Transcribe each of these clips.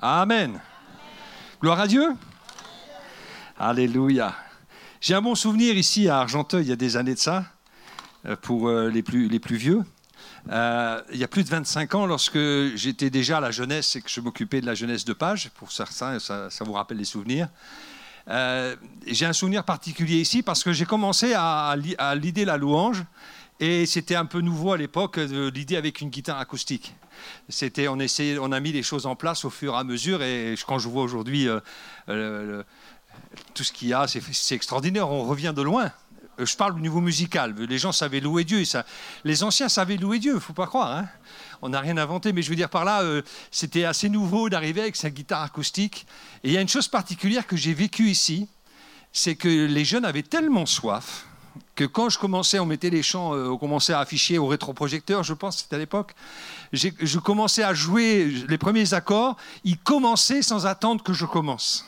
Amen. Gloire à Dieu. Alléluia. J'ai un bon souvenir ici à Argenteuil, il y a des années de ça, euh, pour euh, les plus, les plus vieux. Euh, il y a plus de 25 ans, lorsque j'étais déjà à la jeunesse et que je m'occupais de la jeunesse de Page, pour certains, ça, ça vous rappelle les souvenirs. j'ai un souvenir particulier ici parce que j'ai commencé à, à l'idée la louange et c'était un peu nouveau à l'époque l'idée avec une guitare acoustique. C'était, on, essayait, on a mis les choses en place au fur et à mesure. Et quand je vois aujourd'hui euh, tout ce qu'il y a, c'est extraordinaire. On revient de loin. Euh, je parle au niveau musical. Les gens savaient louer Dieu. Ça, les anciens savaient louer Dieu, faut pas croire. Hein. on n'a rien inventé, mais je veux dire par là, euh, c'était assez nouveau d'arriver avec sa guitare acoustique. Et il y a une chose particulière que j'ai vécue ici, c'est que les jeunes avaient tellement soif que quand je commençais, on mettait les chants, on commençait à afficher au rétroprojecteur, je pense, c'était à l'époque, je commençais à jouer les premiers accords, ils commençaient sans attendre que je commence.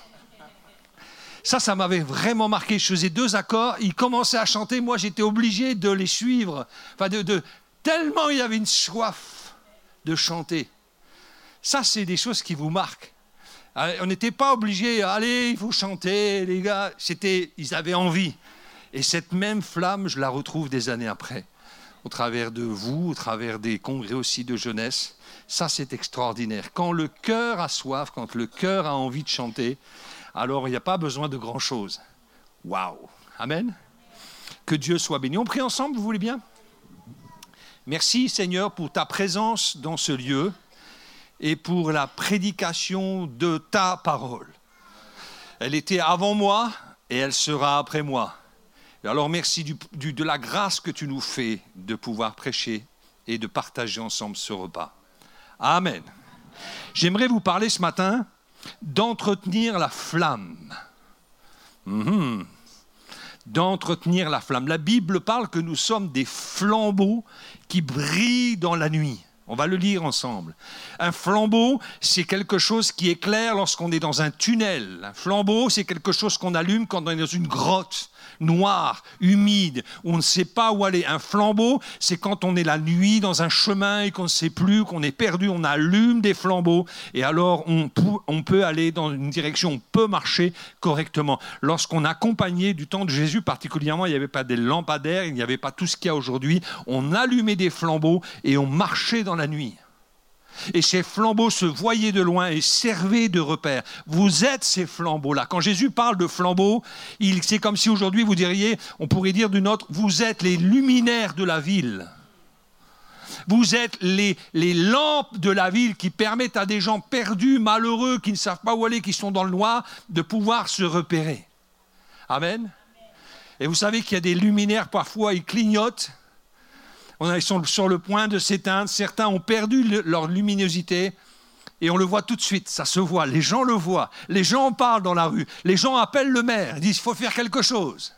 Ça, ça m'avait vraiment marqué. Je faisais deux accords, ils commençaient à chanter, moi j'étais obligé de les suivre. Enfin, de, tellement il y avait une soif de chanter. Ça, c'est des choses qui vous marquent. Ah, on n'était pas obligé, allez, il faut chanter, les gars. C'était, ils avaient envie. Et cette même flamme, je la retrouve des années après au travers de vous, au travers des congrès aussi de jeunesse. Ça, c'est extraordinaire. Quand le cœur a soif, quand le cœur a envie de chanter, alors il n'y a pas besoin de grand-chose. Waouh Amen Que Dieu soit béni. On prie ensemble, vous voulez bien? Merci Seigneur pour ta présence dans ce lieu et pour la prédication de ta parole. Elle était avant moi et elle sera après moi alors merci de la grâce que tu nous fais de pouvoir prêcher et de partager ensemble ce repas. Amen. J'aimerais vous parler ce matin d'entretenir la flamme. Mhm. D'entretenir la flamme. La Bible parle que nous sommes des flambeaux qui brillent dans la nuit. On va le lire ensemble. Un flambeau, c'est quelque chose qui éclaire lorsqu'on est dans un tunnel. Un flambeau, c'est quelque chose qu'on allume quand on est dans une grotte noir, humide, où on ne sait pas où aller. Un flambeau, c'est quand on est la nuit dans un chemin et qu'on ne sait plus, qu'on est perdu, on allume des flambeaux et alors on, peut aller dans une direction, on peut marcher correctement. Lorsqu'on accompagnait du temps de Jésus particulièrement, il n'y avait pas des lampadaires, il n'y avait pas tout ce qu'il y a aujourd'hui, on allumait des flambeaux et on marchait dans la nuit. Et ces flambeaux se voyaient de loin et servaient de repère. Vous êtes ces flambeaux-là. Quand Jésus parle de flambeaux, c'est comme si aujourd'hui vous diriez, on pourrait dire d'une autre, vous êtes les luminaires de la ville. Vous êtes les, les, lampes de la ville qui permettent à des gens perdus, malheureux, qui ne savent pas où aller, qui sont dans le noir, de pouvoir se repérer. Amen. Et vous savez qu'il y a des luminaires, parfois, ils clignotent ils sont sur le point de s'éteindre. Certains ont perdu leur luminosité. Et on le voit tout de suite, ça se voit, les gens le voient, les gens en parlent dans la rue, les gens appellent le maire, ils disent il faut faire quelque chose.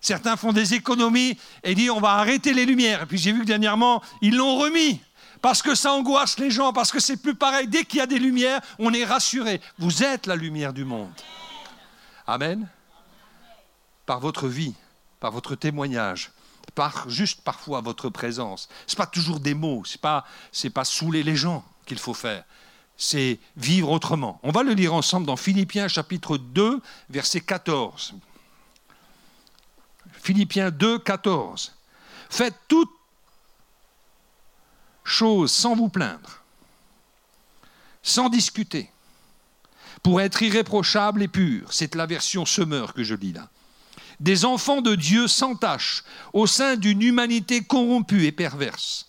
Certains font des économies et disent on va arrêter les lumières. Et puis j'ai vu que dernièrement, ils l'ont remis parce que ça angoisse les gens, parce que c'est plus pareil. Dès qu'il y a des lumières, on est rassuré. Vous êtes la lumière du monde. Amen. Par votre vie, par votre témoignage, par juste parfois votre présence. Ce n'est pas toujours des mots, ce n'est pas, pas saouler les gens qu'il faut faire, c'est vivre autrement. On va le lire ensemble dans Philippiens chapitre 2, verset 14. Philippiens 2, 14. Faites toutes choses sans vous plaindre, sans discuter, pour être irréprochable et pur. C'est la version semeur que je lis là des enfants de Dieu sans tache, au sein d'une humanité corrompue et perverse.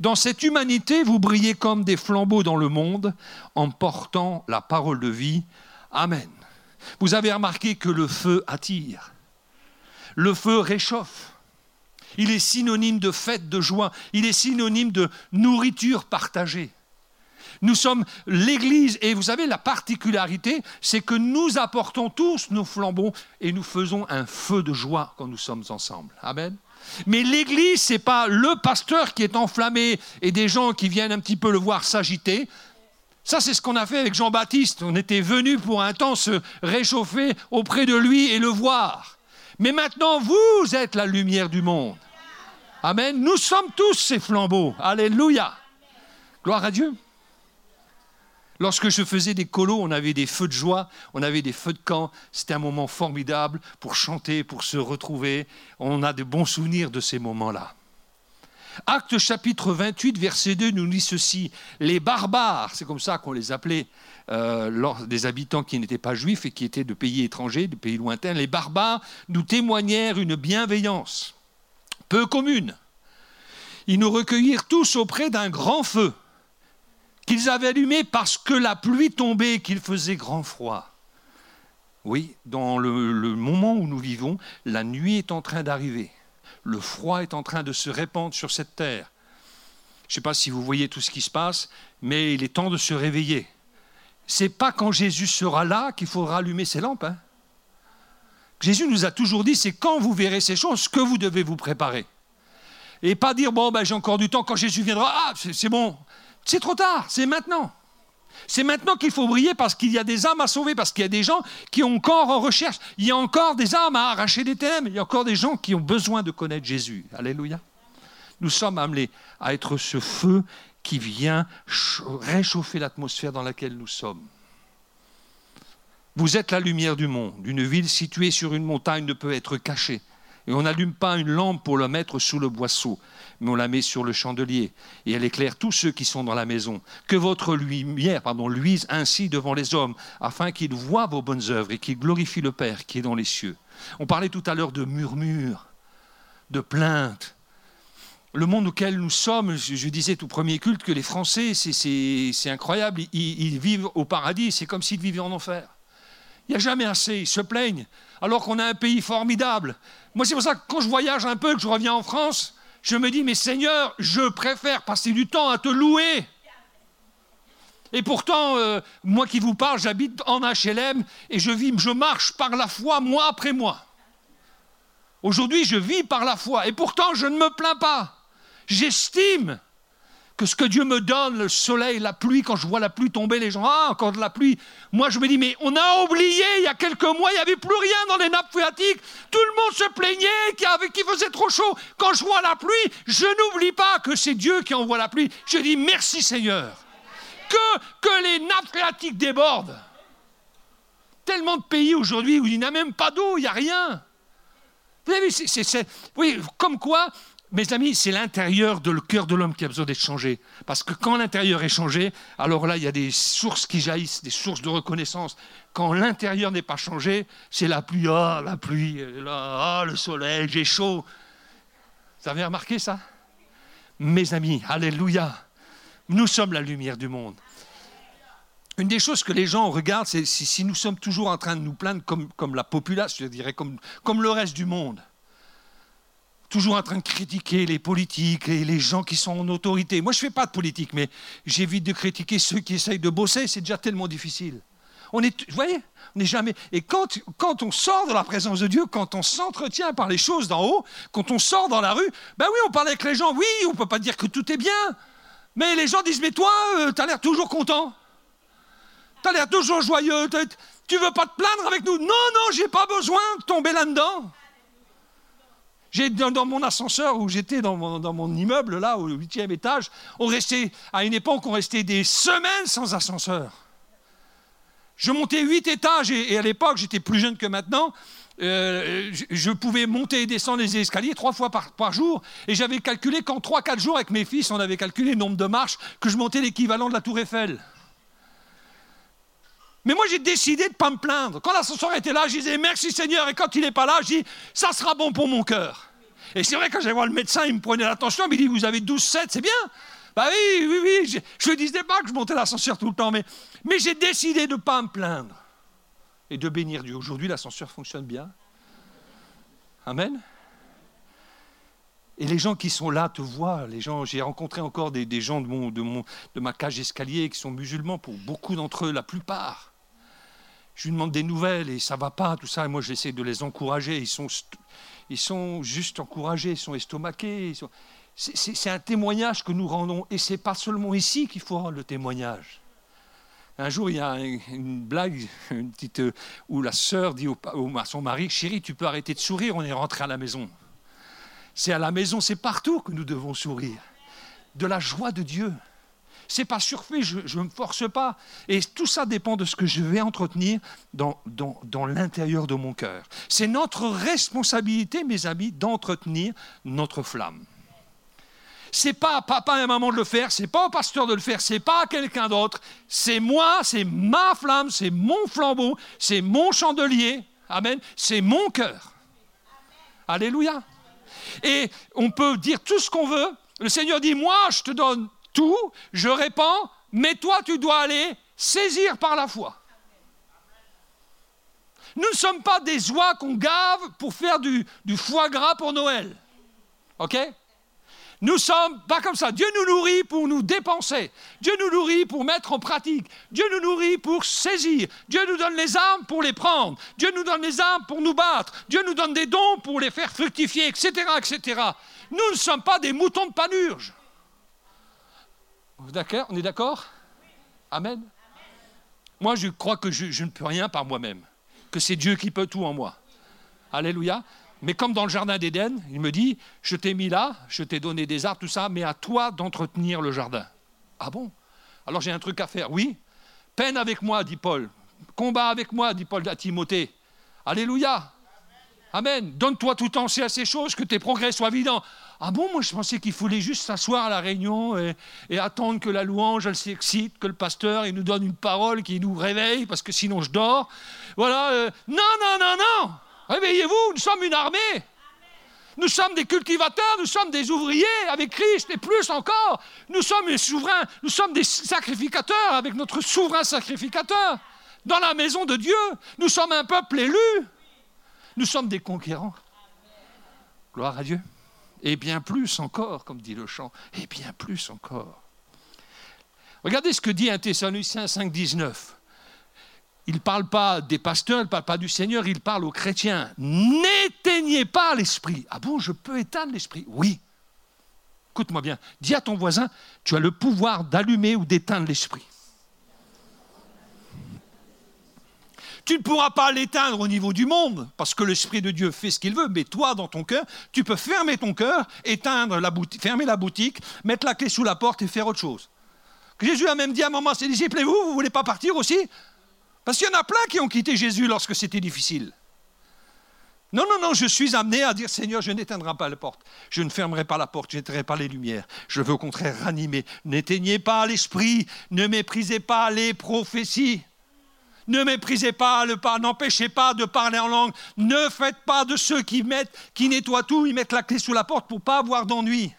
Dans cette humanité, vous brillez comme des flambeaux dans le monde en portant la parole de vie. Amen. Vous avez remarqué que le feu attire. Le feu réchauffe. Il est synonyme de fête, de joie. Il est synonyme de nourriture partagée. Nous sommes l'Église et vous savez, la particularité, c'est que nous apportons tous nos flambeaux et nous faisons un feu de joie quand nous sommes ensemble. Amen. Mais l'Église, ce n'est pas le pasteur qui est enflammé et des gens qui viennent un petit peu le voir s'agiter. Ça, c'est ce qu'on a fait avec Jean-Baptiste. On était venu pour un temps se réchauffer auprès de lui et le voir. Mais maintenant, vous êtes la lumière du monde. Amen. Nous sommes tous ces flambeaux. Alléluia. Gloire à Dieu. Lorsque je faisais des colos, on avait des feux de joie, on avait des feux de camp. C'était un moment formidable pour chanter, pour se retrouver. On a de bons souvenirs de ces moments-là. Acte chapitre 28, verset 2 nous dit ceci. Les barbares, c'est comme ça qu'on les appelait, euh, des habitants qui n'étaient pas juifs et qui étaient de pays étrangers, de pays lointains, les barbares nous témoignèrent une bienveillance peu commune. Ils nous recueillirent tous auprès d'un grand feu qu'ils avaient allumé parce que la pluie tombait et qu'il faisait grand froid. Oui, dans le, moment où nous vivons, la nuit est en train d'arriver. Le froid est en train de se répandre sur cette terre. Je ne sais pas si vous voyez tout ce qui se passe, mais il est temps de se réveiller. C'est pas quand Jésus sera là qu'il faudra allumer ses lampes. Hein. Jésus nous a toujours dit, c'est quand vous verrez ces choses que vous devez vous préparer. Et pas dire, bon, ben, j'ai encore du temps, quand Jésus viendra, ah, c'est bon, c'est trop tard, c'est maintenant. C'est maintenant qu'il faut briller parce qu'il y a des âmes à sauver, parce qu'il y a des gens qui ont encore en recherche. Il y a encore des âmes à arracher des thèmes. Il y a encore des gens qui ont besoin de connaître Jésus. Alléluia. Nous sommes amenés à être ce feu qui vient réchauffer l'atmosphère dans laquelle nous sommes. Vous êtes la lumière du monde. Une ville située sur une montagne ne peut être cachée. Et on n'allume pas une lampe pour la mettre sous le boisseau, mais on la met sur le chandelier, et elle éclaire tous ceux qui sont dans la maison. Que votre lumière pardon, luise ainsi devant les hommes, afin qu'ils voient vos bonnes œuvres et qu'ils glorifient le Père qui est dans les cieux. On parlait tout à l'heure de murmures, de plaintes. Le monde auquel nous sommes, je, disais tout premier culte que les Français, c'est incroyable, ils vivent au paradis, c'est comme s'ils vivaient en enfer. Il n'y a jamais assez, ils se plaignent, alors qu'on a un pays formidable. Moi, c'est pour ça que quand je voyage un peu, que je reviens en France, je me dis, mais Seigneur, je préfère passer du temps à te louer. Et pourtant, euh, moi qui vous parle, j'habite en HLM et je vis, je marche par la foi mois après mois. Aujourd'hui, je vis par la foi et pourtant, je ne me plains pas. J'estime que ce que Dieu me donne, le soleil, la pluie, quand je vois la pluie tomber, les gens, ah, encore de la pluie. Moi, je me dis, mais on a oublié, il y a quelques mois, il n'y avait plus rien dans les nappes phréatiques. Tout le monde se plaignait qu'il faisait trop chaud. Quand je vois la pluie, je n'oublie pas que c'est Dieu qui envoie la pluie. Je dis, merci Seigneur. Que, que les nappes phréatiques débordent. Tellement de pays aujourd'hui où il n'y a même pas d'eau, il n'y a rien. Vous avez vu, c'est, oui, comme quoi mes amis, c'est l'intérieur de le cœur de l'homme qui a besoin d'être changé. Parce que quand l'intérieur est changé, alors là, il y a des sources qui jaillissent, des sources de reconnaissance. Quand l'intérieur n'est pas changé, c'est la pluie, ah, la pluie, ah, le soleil, j'ai chaud. Vous avez remarqué ça? Mes amis, alléluia, nous sommes la lumière du monde. Une des choses que les gens regardent, c'est si, nous sommes toujours en train de nous plaindre comme, la population, je dirais, comme le reste du monde toujours en train de critiquer les politiques et les gens qui sont en autorité. Moi, je ne fais pas de politique, mais j'évite de critiquer ceux qui essayent de bosser. C'est déjà tellement difficile. On est, vous voyez, on n'est jamais. Et quand, quand on sort de la présence de Dieu, quand on s'entretient par les choses d'en haut, quand on sort dans la rue, ben oui, on parle avec les gens. Oui, on ne peut pas dire que tout est bien. Mais les gens disent Mais toi, euh, tu as l'air toujours content. Tu as l'air toujours joyeux. Tu veux pas te plaindre avec nous? Non, non, j'ai pas besoin de tomber là-dedans. J'ai dans, mon ascenseur où j'étais dans mon, immeuble là au huitième étage, on restait à une époque on restait des semaines sans ascenseur. Je montais huit étages et, à l'époque j'étais plus jeune que maintenant. Euh, je, pouvais monter et descendre les escaliers trois fois par, par jour et j'avais calculé qu'en trois quatre jours avec mes fils on avait calculé le nombre de marches que je montais l'équivalent de la tour Eiffel. Mais moi, j'ai décidé de ne pas me plaindre. Quand l'ascenseur était là, je disais merci Seigneur. Et quand il n'est pas là, je dis ça sera bon pour mon cœur. Et c'est vrai, quand j'allais voir le médecin, il me prenait l'attention, il me dit vous avez 12-7, c'est bien. Bah oui, oui, oui. Je ne disais pas que je montais l'ascenseur tout le temps, mais, j'ai décidé de ne pas me plaindre et de bénir Dieu. Aujourd'hui, l'ascenseur fonctionne bien. Amen. Et les gens qui sont là te voient. Les gens, j'ai rencontré encore des, gens de, mon, de, de ma cage escalier qui sont musulmans, pour beaucoup d'entre eux, la plupart je lui demande des nouvelles et ça va pas, tout ça. Et moi, j'essaie de les encourager. Ils sont, juste encouragés, ils sont estomaqués. C'est un témoignage que nous rendons. Et c'est pas seulement ici qu'il faut rendre le témoignage. Un jour, il y a une blague, une petite, euh, où la sœur dit à son mari Chérie, tu peux arrêter de sourire, on est rentré à la maison. C'est à la maison, c'est partout que nous devons sourire. De la joie de Dieu. C'est pas surfait, je ne me force pas. Et tout ça dépend de ce que je vais entretenir dans, dans, l'intérieur de mon cœur. C'est notre responsabilité, mes amis, d'entretenir notre flamme. C'est pas à papa et maman de le faire, c'est pas au pasteur de le faire, c'est pas à quelqu'un d'autre. C'est moi, c'est ma flamme, c'est mon flambeau, c'est mon chandelier. Amen. C'est mon cœur. Alléluia. Et on peut dire tout ce qu'on veut. Le Seigneur dit, moi, je te donne tout, je répands, mais toi, tu dois aller saisir par la foi. Nous ne sommes pas des oies qu'on gave pour faire du, du foie gras pour Noël. OK? Nous sommes pas comme ça. Dieu nous nourrit pour nous dépenser. Dieu nous nourrit pour mettre en pratique. Dieu nous nourrit pour saisir. Dieu nous donne les armes pour les prendre. Dieu nous donne les armes pour nous battre. Dieu nous donne des dons pour les faire fructifier, etc., etc. Nous ne sommes pas des moutons de panurge. D'accord? On est d'accord? Amen. Moi, je crois que je, ne peux rien par moi-même, que c'est Dieu qui peut tout en moi. Alléluia. Mais comme dans le jardin d'Éden, il me dit, je t'ai mis là, je t'ai donné des arbres, tout ça, mais à toi d'entretenir le jardin. Ah bon? Alors j'ai un truc à faire. Oui, peine avec moi, dit Paul. Combat avec moi, dit Paul à Timothée. Alléluia. Amen. Donne-toi tout entier à ces choses, que tes progrès soient évidents. Ah bon, moi je pensais qu'il fallait juste s'asseoir à la réunion et, attendre que la louange, elle s'excite, que le pasteur, il nous donne une parole qui nous réveille, parce que sinon je dors. Voilà. Euh, non, non, non, non. Réveillez-vous, nous sommes une armée. Nous sommes des cultivateurs, nous sommes des ouvriers avec Christ et plus encore. Nous sommes des souverains, nous sommes des sacrificateurs avec notre souverain sacrificateur dans la maison de Dieu. Nous sommes un peuple élu. Nous sommes des conquérants. Gloire à Dieu. Et bien plus encore, comme dit le chant, et bien plus encore. Regardez ce que dit un Thessaloniciens 5, 19 il ne parle pas des pasteurs, il ne parle pas du Seigneur, il parle aux chrétiens. N'éteignez pas l'esprit. Ah bon, je peux éteindre l'esprit? Oui. Écoute-moi bien. Dis à ton voisin, tu as le pouvoir d'allumer ou d'éteindre l'esprit. Tu ne pourras pas l'éteindre au niveau du monde, parce que l'Esprit de Dieu fait ce qu'il veut, mais toi, dans ton cœur, tu peux fermer ton cœur, éteindre la boutique, fermer la boutique, mettre la clé sous la porte et faire autre chose. Jésus a même dit à un moment à ses disciples, et vous, vous ne voulez pas partir aussi? Parce qu'il y en a plein qui ont quitté Jésus lorsque c'était difficile. Non, non, non, je suis amené à dire Seigneur, je n'éteindrai pas la porte, je ne fermerai pas la porte, je n'éteindrai pas les lumières. Je veux au contraire ranimer. N'éteignez pas l'esprit, ne méprisez pas les prophéties. Ne méprisez pas le pas, n'empêchez pas de parler en langue. Ne faites pas de ceux qui mettent, qui nettoient tout, ils mettent la clé sous la porte pour pas avoir d'ennui.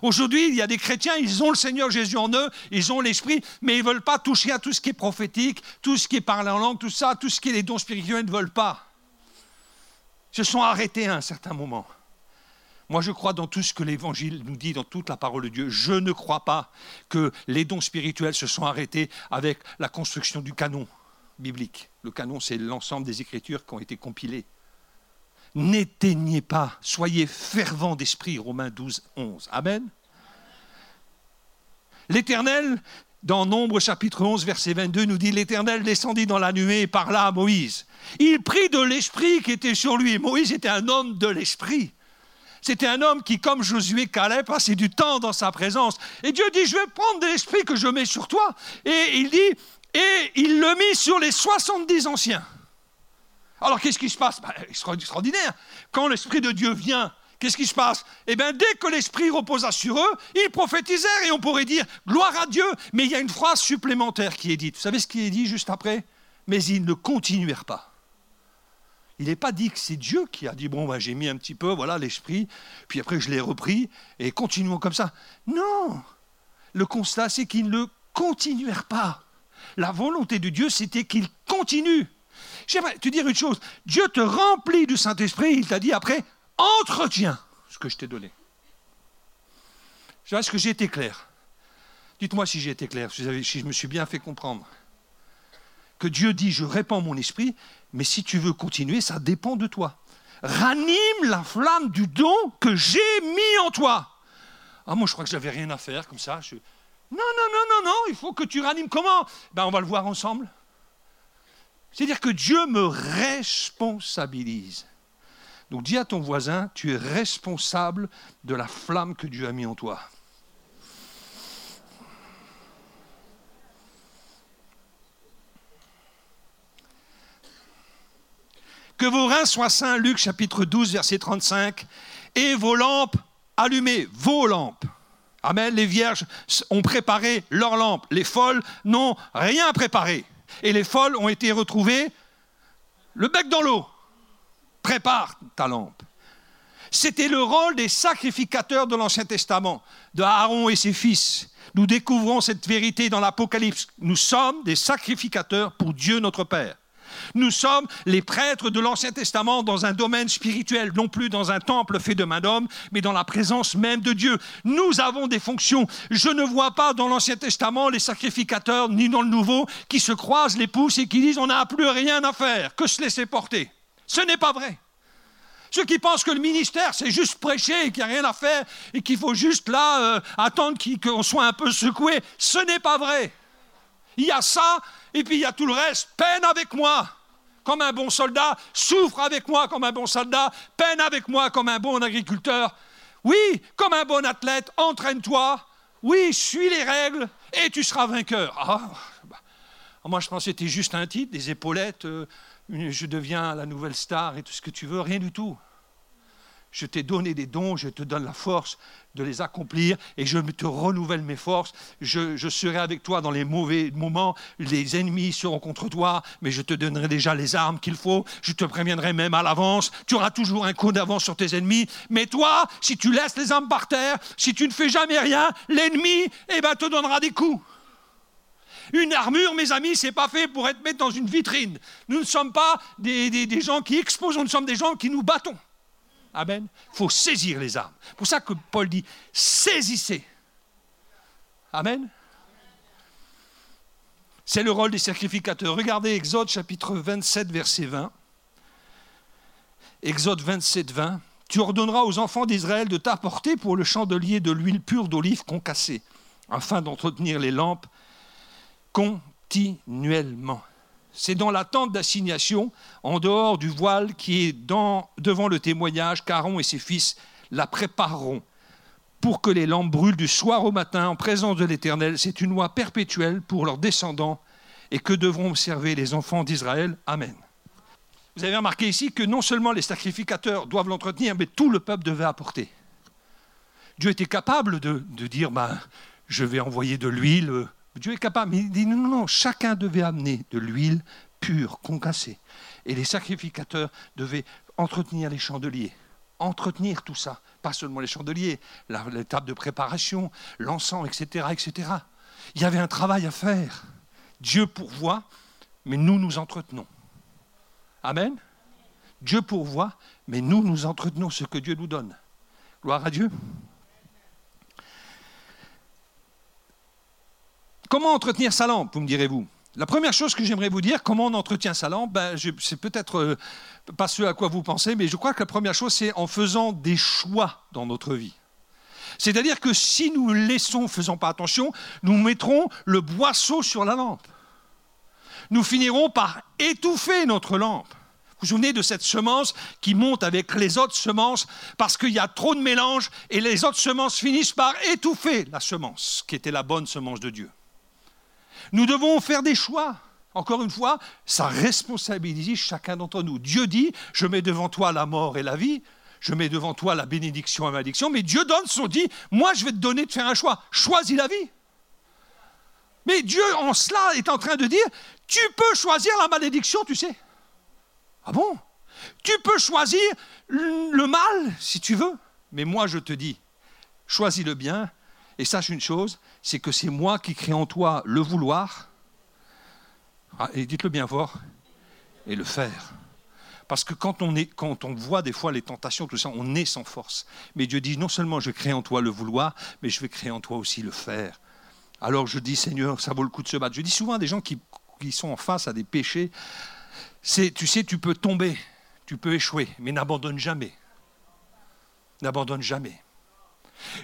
Aujourd'hui, il y a des chrétiens, ils ont le Seigneur Jésus en eux, ils ont l'Esprit, mais ils ne veulent pas toucher à tout ce qui est prophétique, tout ce qui est parlé en langue, tout ça, tout ce qui est les dons spirituels, ils ne veulent pas. Ils se sont arrêtés à un certain moment. Moi, je crois dans tout ce que l'Évangile nous dit, dans toute la parole de Dieu. Je ne crois pas que les dons spirituels se sont arrêtés avec la construction du canon biblique. Le canon, c'est l'ensemble des Écritures qui ont été compilées. N'éteignez pas, soyez fervents d'esprit, Romains 12, 11. Amen. L'Éternel, dans Nombre chapitre 11, verset 22, nous dit, L'Éternel descendit dans la nuée et parla à Moïse. Il prit de l'esprit qui était sur lui. Moïse était un homme de l'esprit. C'était un homme qui, comme Josué Calais, passait du temps dans sa présence. Et Dieu dit, je vais prendre de l'esprit que je mets sur toi. Et il dit, et il le mit sur les 70 anciens. Alors qu'est-ce qui se passe? Ben, Extraordinaire. Quand l'Esprit de Dieu vient, qu'est-ce qui se passe? Eh bien, dès que l'Esprit reposa sur eux, ils prophétisèrent et on pourrait dire gloire à Dieu. Mais il y a une phrase supplémentaire qui est dite. Vous savez ce qui est dit juste après? Mais ils ne continuèrent pas. Il n'est pas dit que c'est Dieu qui a dit bon, ben, j'ai mis un petit peu, voilà l'Esprit, puis après je l'ai repris et continuons comme ça. Non Le constat, c'est qu'ils ne continuèrent pas. La volonté de Dieu, c'était qu'ils continuent. J'aimerais te dire une chose. Dieu te remplit du Saint-Esprit, il t'a dit après, entretiens ce que je t'ai donné. Est-ce que j'ai été clair? Dites-moi si j'ai été clair, si je me suis bien fait comprendre. Que Dieu dit, je répands mon esprit, mais si tu veux continuer, ça dépend de toi. Ranime la flamme du don que j'ai mis en toi. Ah, moi, je crois que j'avais rien à faire comme ça. Non, non, non, non, non, il faut que tu ranimes comment? Ben, On va le voir ensemble. C'est-à-dire que Dieu me responsabilise. Donc dis à ton voisin, tu es responsable de la flamme que Dieu a mis en toi. Que vos reins soient saints, Luc chapitre 12, verset 35, et vos lampes allumées, vos lampes. Amen. Les vierges ont préparé leurs lampes. Les folles n'ont rien préparé. Et les folles ont été retrouvées le bec dans l'eau. Prépare ta lampe. C'était le rôle des sacrificateurs de l'Ancien Testament, de Aaron et ses fils. Nous découvrons cette vérité dans l'Apocalypse. Nous sommes des sacrificateurs pour Dieu notre Père. Nous sommes les prêtres de l'Ancien Testament dans un domaine spirituel, non plus dans un temple fait de main d'homme, mais dans la présence même de Dieu. Nous avons des fonctions. Je ne vois pas dans l'Ancien Testament les sacrificateurs, ni dans le Nouveau, qui se croisent les pouces et qui disent on n'a plus rien à faire que se laisser porter? Ce n'est pas vrai. Ceux qui pensent que le ministère, c'est juste prêcher et qu'il n'y a rien à faire et qu'il faut juste là euh, attendre qu'on soit un peu secoué, ce n'est pas vrai. Il y a ça, et puis il y a tout le reste. Peine avec moi comme un bon soldat, souffre avec moi comme un bon soldat, peine avec moi comme un bon agriculteur. Oui, comme un bon athlète, entraîne-toi. Oui, suis les règles et tu seras vainqueur. Ah, bah, moi, je pense que c'était juste un titre, des épaulettes, euh, je deviens la nouvelle star et tout ce que tu veux, rien du tout. Je t'ai donné des dons, je te donne la force de les accomplir et je te renouvelle mes forces. Je, serai avec toi dans les mauvais moments. Les ennemis seront contre toi, mais je te donnerai déjà les armes qu'il faut. Je te préviendrai même à l'avance. Tu auras toujours un coup d'avance sur tes ennemis. Mais toi, si tu laisses les armes par terre, si tu ne fais jamais rien, l'ennemi eh ben, te donnera des coups. Une armure, mes amis, c'est pas fait pour être mis dans une vitrine. Nous ne sommes pas des, des gens qui exposent, nous sommes des gens qui nous battons. Amen. Il faut saisir les armes. C'est pour ça que Paul dit saisissez. Amen. C'est le rôle des sacrificateurs. Regardez Exode chapitre 27, verset 20. Exode 27, 20. Tu ordonneras aux enfants d'Israël de t'apporter pour le chandelier de l'huile pure d'olive concassée, afin d'entretenir les lampes continuellement. C'est dans la tente d'assignation, en dehors du voile qui est devant le témoignage, qu'Aaron et ses fils la prépareront pour que les lampes brûlent du soir au matin en présence de l'Éternel. C'est une loi perpétuelle pour leurs descendants et que devront observer les enfants d'Israël. Amen. Vous avez remarqué ici que non seulement les sacrificateurs doivent l'entretenir, mais tout le peuple devait apporter. Dieu était capable de, dire, ben, je vais envoyer de l'huile Dieu est capable, mais il dit non, non, chacun devait amener de l'huile pure, concassée. Et les sacrificateurs devaient entretenir les chandeliers, entretenir tout ça, pas seulement les chandeliers, l'étape de préparation, l'encens, etc., etc. Il y avait un travail à faire. Dieu pourvoit, mais nous nous entretenons. Amen. Dieu pourvoit, mais nous nous entretenons ce que Dieu nous donne. Gloire à Dieu. Comment entretenir sa lampe, vous me direz-vous? La première chose que j'aimerais vous dire, comment on entretient sa lampe, ben, c'est peut-être euh, pas ce à quoi vous pensez, mais je crois que la première chose, c'est en faisant des choix dans notre vie. C'est-à-dire que si nous laissons, faisons pas attention, nous mettrons le boisseau sur la lampe. Nous finirons par étouffer notre lampe. Vous vous souvenez de cette semence qui monte avec les autres semences parce qu'il y a trop de mélange et les autres semences finissent par étouffer la semence qui était la bonne semence de Dieu. Nous devons faire des choix. Encore une fois, ça responsabilise chacun d'entre nous. Dieu dit, je mets devant toi la mort et la vie, je mets devant toi la bénédiction et la malédiction, mais Dieu donne son dit, moi je vais te donner de faire un choix. Choisis la vie. Mais Dieu en cela est en train de dire, tu peux choisir la malédiction, tu sais. Ah bon? Tu peux choisir le mal si tu veux. Mais moi je te dis, choisis le bien et sache une chose, c'est que c'est moi qui crée en toi le vouloir, ah, et dites-le bien fort, et le faire. Parce que quand on, est, quand on voit des fois les tentations, tout ça, on est sans force. Mais Dieu dit, non seulement je crée en toi le vouloir, mais je vais créer en toi aussi le faire. Alors je dis, Seigneur, ça vaut le coup de se battre. Je dis souvent à des gens qui, qui sont en face à des péchés, c'est, tu sais, tu peux tomber, tu peux échouer, mais n'abandonne jamais. N'abandonne jamais.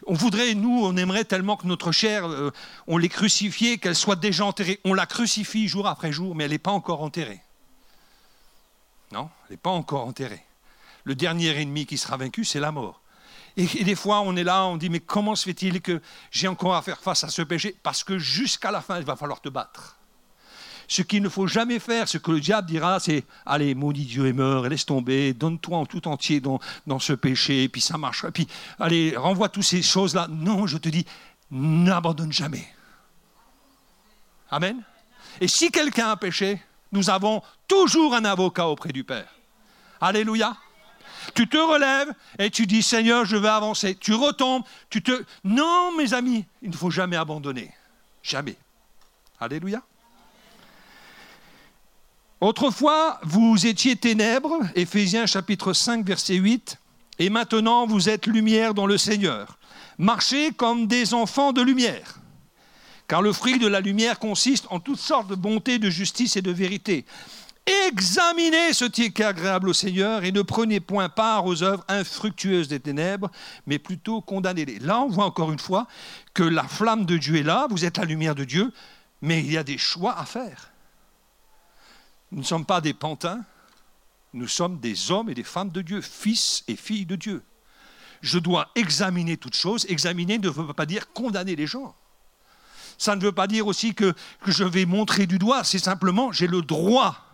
On voudrait, nous, on aimerait tellement que notre chair, euh, on l'ait crucifiée, qu'elle soit déjà enterrée. On la crucifie jour après jour, mais elle n'est pas encore enterrée. Non, elle n'est pas encore enterrée. Le dernier ennemi qui sera vaincu, c'est la mort. Et, des fois, on est là, on dit, mais comment se fait-il que j'ai encore à faire face à ce péché? Parce que jusqu'à la fin, il va falloir te battre. Ce qu'il ne faut jamais faire, ce que le diable dira, c'est Allez, maudit Dieu et meurs, et laisse tomber, donne-toi en tout entier dans, ce péché, et puis ça marchera. Puis, allez, renvoie toutes ces choses-là. Non, je te dis, n'abandonne jamais. Amen. Et si quelqu'un a péché, nous avons toujours un avocat auprès du Père. Alléluia. Tu te relèves et tu dis Seigneur, je vais avancer. Tu retombes, tu te. Non, mes amis, il ne faut jamais abandonner. Jamais. Alléluia. Autrefois, vous étiez ténèbres, Éphésiens chapitre 5, verset 8, et maintenant vous êtes lumière dans le Seigneur. Marchez comme des enfants de lumière. Car le fruit de la lumière consiste en toutes sortes de bonté, de justice et de vérité. Examinez ce qui est agréable au Seigneur et ne prenez point part aux œuvres infructueuses des ténèbres, mais plutôt condamnez-les. Là, on voit encore une fois que la flamme de Dieu est là, vous êtes la lumière de Dieu, mais il y a des choix à faire. Nous ne sommes pas des pantins, nous sommes des hommes et des femmes de Dieu, fils et filles de Dieu. Je dois examiner toutes choses. Examiner ne veut pas dire condamner les gens. Ça ne veut pas dire aussi que, je vais montrer du doigt, c'est simplement j'ai le droit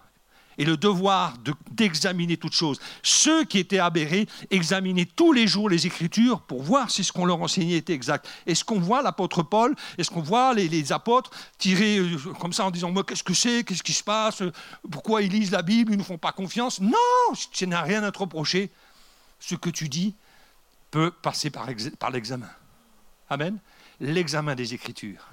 et le devoir d'examiner toutes choses. Ceux qui étaient aberrés examinaient tous les jours les Écritures pour voir si ce qu'on leur enseignait était exact. Est-ce qu'on voit l'apôtre Paul, est-ce qu'on voit les, apôtres tirer euh, comme ça en disant qu'est-ce que c'est? Qu'est-ce qui se passe? Pourquoi ils lisent la Bible? Ils ne font pas confiance? Non, tu n'as rien à te reprocher. Ce que tu dis peut passer par, par l'examen. Amen. L'examen des Écritures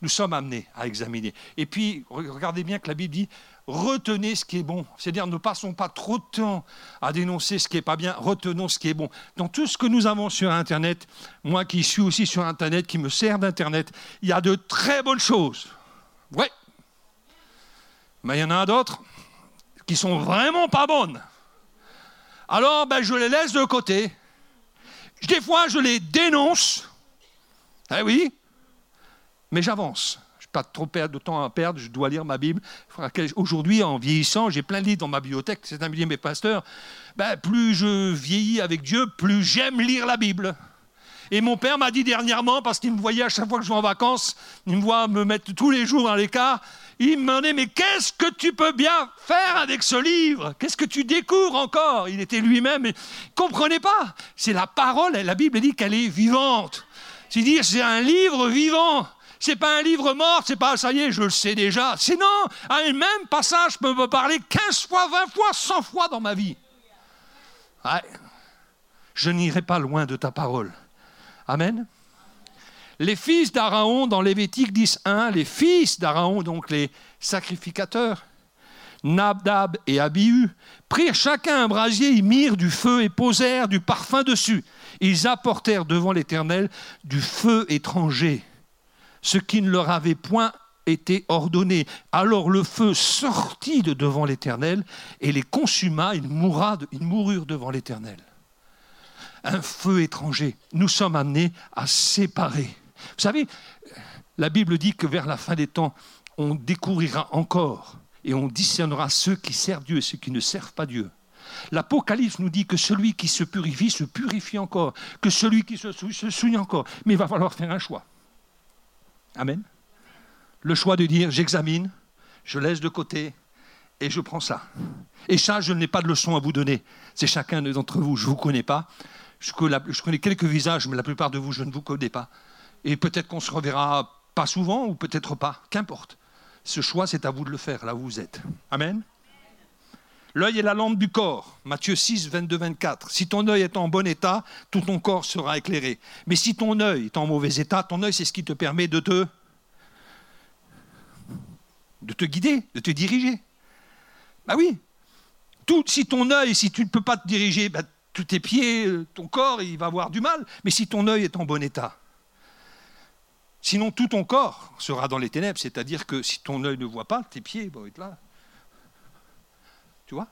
nous sommes amenés à examiner. Et puis, regardez bien que la Bible dit, retenez ce qui est bon. C'est-à-dire, ne passons pas trop de temps à dénoncer ce qui n'est pas bien, retenons ce qui est bon. Dans tout ce que nous avons sur Internet, moi qui suis aussi sur Internet, qui me sers d'Internet, il y a de très bonnes choses. Ouais. Mais il y en a d'autres qui sont vraiment pas bonnes. Alors, ben, je les laisse de côté. Des fois, je les dénonce. Eh oui, mais j'avance. Pas trop de temps à perdre, je dois lire ma Bible. Aujourd'hui, en vieillissant, j'ai plein de livres dans ma bibliothèque. C'est un millier mes pasteurs. Ben, plus je vieillis avec Dieu, plus j'aime lire la Bible. Et mon père m'a dit dernièrement, parce qu'il me voyait à chaque fois que je vais en vacances, il me voit me mettre tous les jours dans l'écart, il me demandait, mais qu'est-ce que tu peux bien faire avec ce livre? Qu'est-ce que tu découvres encore? Il était lui-même, il ne comprenait pas. C'est la parole, la Bible dit qu'elle est vivante. C'est dire, c'est un livre vivant. C'est pas un livre mort, c'est pas ça y est, je le sais déjà. C'est non, un même passage peut me parler 15 fois, 20 fois, 100 fois dans ma vie. Je n'irai pas loin de ta parole. Amen. Les fils d'Araon, dans Lévitique 10.1, les fils d'Araon, donc les sacrificateurs, Nabdab et Abihu, prirent chacun un brasier, ils mirent du feu et posèrent du parfum dessus. Ils apportèrent devant l'Éternel du feu étranger ce qui ne leur avait point été ordonné. Alors le feu sortit de devant l'Éternel et les consuma, ils, ils moururent devant l'Éternel. Un feu étranger. Nous sommes amenés à séparer. Vous savez, la Bible dit que vers la fin des temps, on découvrira encore et on discernera ceux qui servent Dieu et ceux qui ne servent pas Dieu. L'Apocalypse nous dit que celui qui se purifie se purifie encore, que celui qui se souille se souille encore. Mais il va falloir faire un choix. Amen. Le choix de dire j'examine, je laisse de côté et je prends ça. Et ça, je n'ai pas de leçon à vous donner. C'est chacun d'entre vous. Je ne vous connais pas. Je connais quelques visages, mais la plupart de vous, je ne vous connais pas. Et peut-être qu'on se reverra pas souvent ou peut-être pas. Qu'importe. Ce choix, c'est à vous de le faire là où vous êtes. Amen. L'œil est la lampe du corps. Matthieu 6, 22, 24. Si ton œil est en bon état, tout ton corps sera éclairé. Mais si ton œil est en mauvais état, ton œil, c'est ce qui te permet de te, de te guider, de te diriger. Ben oui. Tout, si ton œil, si tu ne peux pas te diriger, ben, tous tes pieds, euh, ton corps, il va avoir du mal. Mais si ton œil est en bon état, sinon tout ton corps sera dans les ténèbres. C'est-à-dire que si ton œil ne voit pas, tes pieds vont être là. Tu vois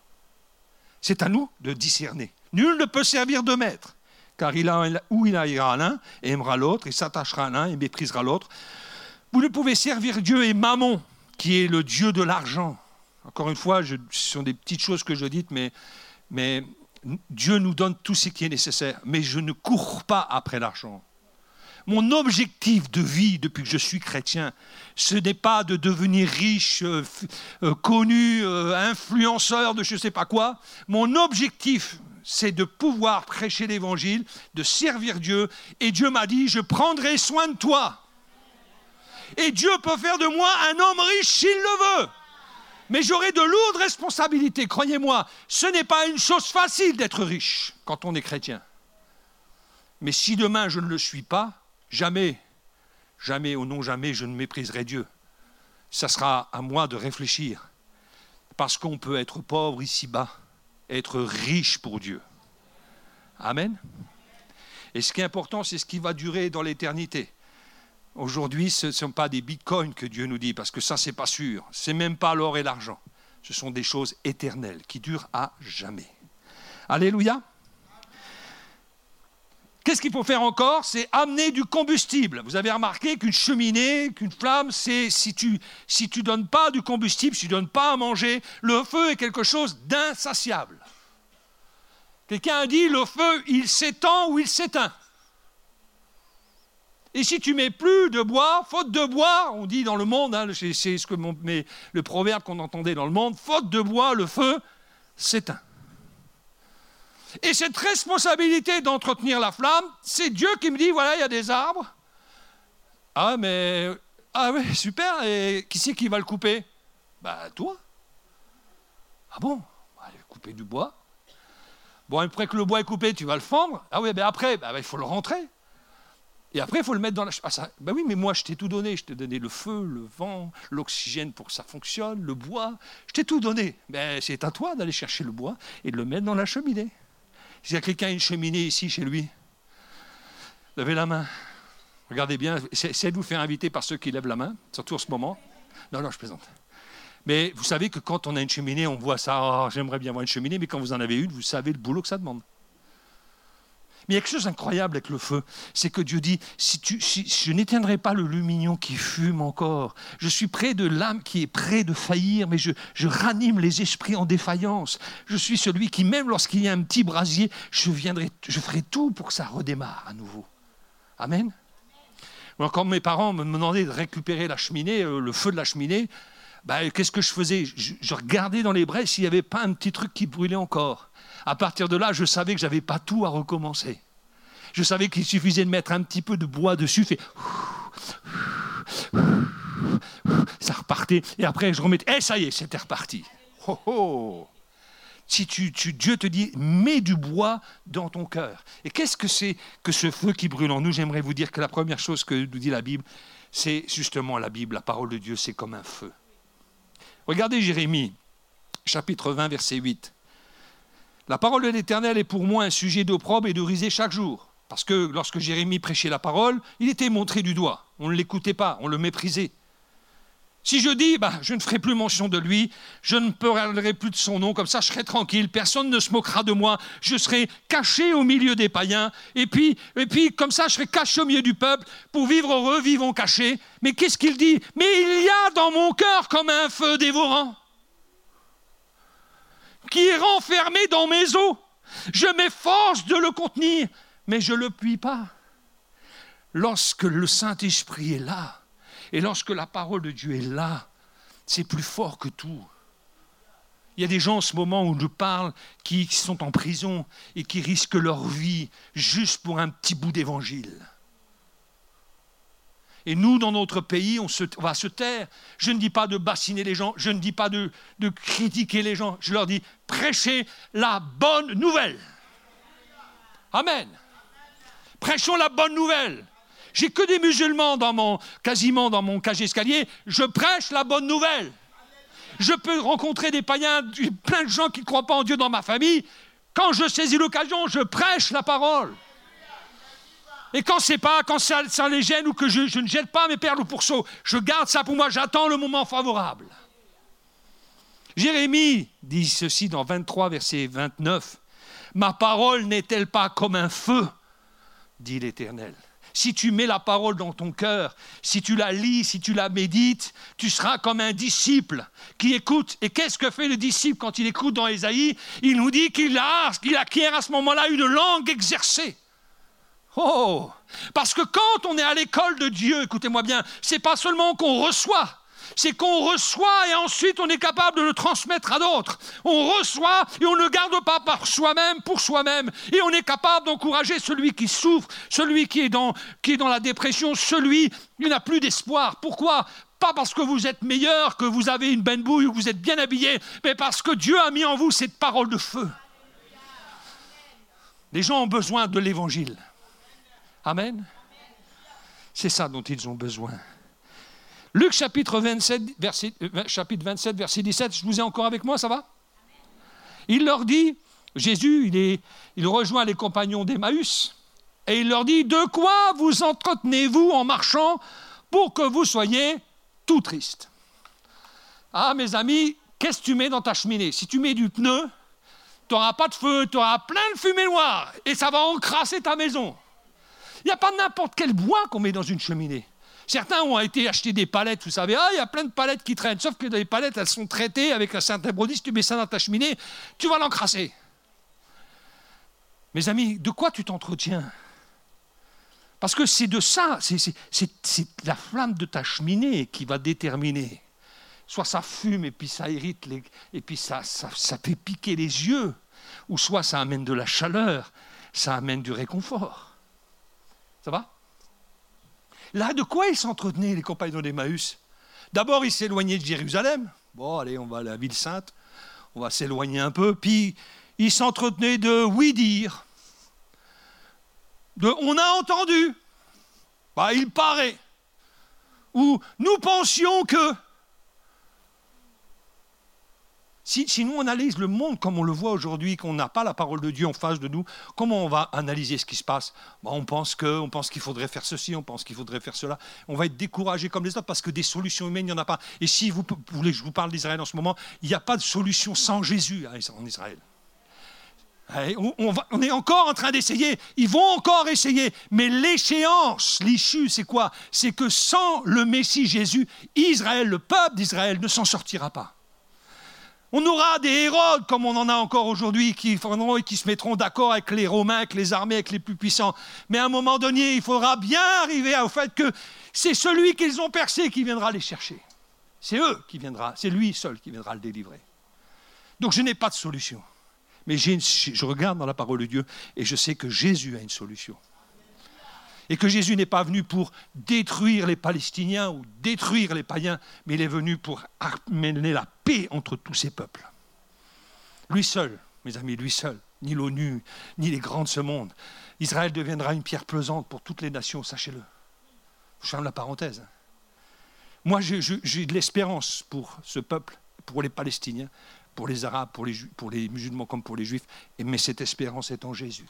C'est à nous de discerner. Nul ne peut servir de maître, car il a où il ira l'un et aimera l'autre, il s'attachera à l'un et méprisera l'autre. Vous ne pouvez servir Dieu et Mammon, qui est le Dieu de l'argent. Encore une fois, ce sont des petites choses que je dis, mais Dieu nous donne tout ce qui est nécessaire. Mais je ne cours pas après l'argent. Mon objectif de vie depuis que je suis chrétien, ce n'est pas de devenir riche, euh, euh, connu, euh, influenceur de je ne sais pas quoi. Mon objectif, c'est de pouvoir prêcher l'évangile, de servir Dieu. Et Dieu m'a dit, je prendrai soin de toi. Et Dieu peut faire de moi un homme riche s'il le veut. Mais j'aurai de lourdes responsabilités, croyez-moi. Ce n'est pas une chose facile d'être riche quand on est chrétien. Mais si demain je ne le suis pas, jamais, jamais, au non jamais, je ne mépriserai Dieu. Ça sera à moi de réfléchir. Parce qu'on peut être pauvre ici-bas, être riche pour Dieu. Amen. Et ce qui est important, c'est ce qui va durer dans l'éternité. Aujourd'hui, ce ne sont pas des bitcoins que Dieu nous dit, parce que ça, c'est pas sûr. C'est même pas l'or et l'argent. Ce sont des choses éternelles qui durent à jamais. Alléluia. Qu'est-ce qu'il faut faire encore? C'est amener du combustible. Vous avez remarqué qu'une cheminée, qu'une flamme, c'est si tu si donnes pas du combustible, si tu donnes pas à manger, le feu est quelque chose d'insatiable. Quelqu'un a dit le feu, il s'étend ou il s'éteint. Et si tu mets plus de bois, faute de bois, on dit dans le monde, hein, c'est le proverbe qu'on entendait dans le monde, faute de bois, le feu s'éteint. Et cette responsabilité d'entretenir la flamme, c'est Dieu qui me dit, voilà, il y a des arbres. Ah, mais... Ah oui, super, et qui c'est qui va le couper? Bah, toi. Ah bon? Bah, Couper du bois. Bon, après que le bois est coupé, tu vas le fendre. Ah oui, mais après, bah, il faut le rentrer. Et après, il faut le mettre dans la... Ah, ça... Ben oui, mais moi, je t'ai tout donné. Je t'ai donné le feu, le vent, l'oxygène pour que ça fonctionne, le bois. Je t'ai tout donné. Ben, c'est à toi d'aller chercher le bois et de le mettre dans la cheminée. S'il y a quelqu'un une cheminée ici chez lui, levez la main. Regardez bien, essayez de vous faire inviter par ceux qui lèvent la main, surtout en ce moment. Non, non, je plaisante. Mais vous savez que quand on a une cheminée, on voit ça, oh, j'aimerais bien avoir une cheminée, mais quand vous en avez une, vous savez le boulot que ça demande. Mais il y a quelque chose d'incroyable avec le feu, c'est que Dieu dit, si, tu, je n'éteindrai pas le lumignon qui fume encore, je suis près de l'âme qui est près de faillir, mais je, je, ranime les esprits en défaillance. Je suis celui qui, même lorsqu'il y a un petit brasier, je, viendrai, je ferai tout pour que ça redémarre à nouveau. Amen. quand mes parents me demandaient de récupérer la cheminée, euh, le feu de la cheminée, ben, qu'est-ce que je faisais? Je, regardais dans les braises s'il n'y avait pas un petit truc qui brûlait encore. À partir de là, je savais que je n'avais pas tout à recommencer. Je savais qu'il suffisait de mettre un petit peu de bois dessus, fait ça repartait, et après je remettais, et eh, ça y est, c'était reparti. Oh, oh. Si Dieu te dit, mets du bois dans ton cœur. Et qu'est-ce que c'est que ce feu qui brûle en nous? J'aimerais vous dire que la première chose que nous dit la Bible, c'est justement la Bible, la parole de Dieu, c'est comme un feu. Regardez Jérémie, chapitre 20, verset 8. La parole de l'Éternel est pour moi un sujet d'opprobre et de risée chaque jour. Parce que lorsque Jérémie prêchait la parole, il était montré du doigt. On ne l'écoutait pas, on le méprisait. Si je dis, bah, je ne ferai plus mention de lui, je ne parlerai plus de son nom, comme ça je serai tranquille, personne ne se moquera de moi, je serai caché au milieu des païens, et puis, et puis comme ça je serai caché au milieu du peuple, pour vivre heureux, vivons cachés. Mais qu'est-ce qu'il dit? Mais il y a dans mon cœur comme un feu dévorant qui est renfermé dans mes os. Je m'efforce de le contenir, mais je ne le puis pas. Lorsque le Saint-Esprit est là, et lorsque la parole de Dieu est là, c'est plus fort que tout. Il y a des gens en ce moment où je parle qui sont en prison et qui risquent leur vie juste pour un petit bout d'évangile. Et nous, dans notre pays, on, va se taire. Je ne dis pas de bassiner les gens, je ne dis pas de, critiquer les gens. Je leur dis, prêchez la bonne nouvelle. Amen. Prêchons la bonne nouvelle. J'ai que des musulmans dans mon, quasiment dans mon cage escalier. Je prêche la bonne nouvelle. Je peux rencontrer des païens, plein de gens qui ne croient pas en Dieu dans ma famille. Quand je saisis l'occasion, je prêche la parole. Et quand c'est pas, quand ça, les gêne ou que je, ne jette pas mes perles au pourceau, je garde ça pour moi, j'attends le moment favorable. Jérémie dit ceci dans 23, verset 29. Ma parole n'est-elle pas comme un feu dit l'Éternel. Si tu mets la parole dans ton cœur, si tu la lis, si tu la médites, tu seras comme un disciple qui écoute. Et qu'est-ce que fait le disciple quand il écoute dans Ésaïe? Il nous dit qu'il a, qu'il acquiert à ce moment-là une langue exercée. Oh Parce que quand on est à l'école de Dieu, écoutez-moi bien, c'est pas seulement qu'on reçoit, c'est qu'on reçoit et ensuite on est capable de le transmettre à d'autres. On reçoit et on ne garde pas par soi-même, pour soi-même. Et on est capable d'encourager celui qui souffre, celui qui est dans, qui est dans la dépression, celui qui n'a plus d'espoir. Pourquoi? Pas parce que vous êtes meilleur, que vous avez une belle bouille ou que vous êtes bien habillé, mais parce que Dieu a mis en vous cette parole de feu. Les gens ont besoin de l'évangile. Amen. C'est ça dont ils ont besoin. Luc chapitre 27, verset, euh, chapitre 27, verset 17, je vous ai encore avec moi, ça va? Il leur dit, Jésus, il, est, il rejoint les compagnons d'Emmaüs, et il leur dit, de quoi vous entretenez-vous en marchant pour que vous soyez tout tristes? Ah mes amis, qu'est-ce que tu mets dans ta cheminée? Si tu mets du pneu, tu n'auras pas de feu, tu auras plein de fumée noire, et ça va encrasser ta maison. Il n'y a pas n'importe quel bois qu'on met dans une cheminée. Certains ont été acheter des palettes, vous savez, ah, il y a plein de palettes qui traînent, sauf que les palettes, elles sont traitées avec un certain produit, si tu mets ça dans ta cheminée, tu vas l'encrasser. Mes amis, de quoi tu t'entretiens? Parce que c'est de ça, c'est la flamme de ta cheminée qui va déterminer. Soit ça fume et puis ça irrite, et puis ça, ça fait piquer les yeux, ou soit ça amène de la chaleur, ça amène du réconfort. Ça va? Là, de quoi ils s'entretenaient, les compagnons d'Emmaüs? D'abord, ils s'éloignaient de Jérusalem. Bon, allez, on va à la ville sainte. On va s'éloigner un peu. Puis, ils s'entretenaient de oui dire. De on a entendu. Bah, il paraît. Ou nous pensions que. Si, nous on analyse le monde comme on le voit aujourd'hui, qu'on n'a pas la parole de Dieu en face de nous, comment on va analyser ce qui se passe? Bah, On pense qu'il faudrait faire ceci, on pense qu'il faudrait faire cela. On va être découragé comme les autres parce que des solutions humaines, il n'y en a pas. Et si vous, voulez je vous parle d'Israël en ce moment, il n'y a pas de solution sans Jésus en Israël. On, on, est encore en train d'essayer, ils vont encore essayer, mais l'échéance, l'issue, c'est quoi? C'est que sans le Messie Jésus, Israël, le peuple d'Israël, ne s'en sortira pas. On aura des Hérodes, comme on en a encore aujourd'hui, qui et qui se mettront d'accord avec les Romains, avec les armées, avec les plus puissants. Mais à un moment donné, il faudra bien arriver au fait que c'est celui qu'ils ont percé qui viendra les chercher. C'est eux qui viendra, c'est lui seul qui viendra le délivrer. Donc je n'ai pas de solution. Mais je regarde dans la parole de Dieu et je sais que Jésus a une solution et que Jésus n'est pas venu pour détruire les Palestiniens ou détruire les païens, mais il est venu pour amener la paix entre tous ces peuples. Lui seul, mes amis, lui seul, ni l'ONU, ni les grands de ce monde. Israël deviendra une pierre pesante pour toutes les nations, sachez-le. Je ferme la parenthèse. Moi, j'ai de l'espérance pour ce peuple, pour les Palestiniens, pour les Arabes, pour les, pour les musulmans comme pour les Juifs, mais cette espérance est en Jésus.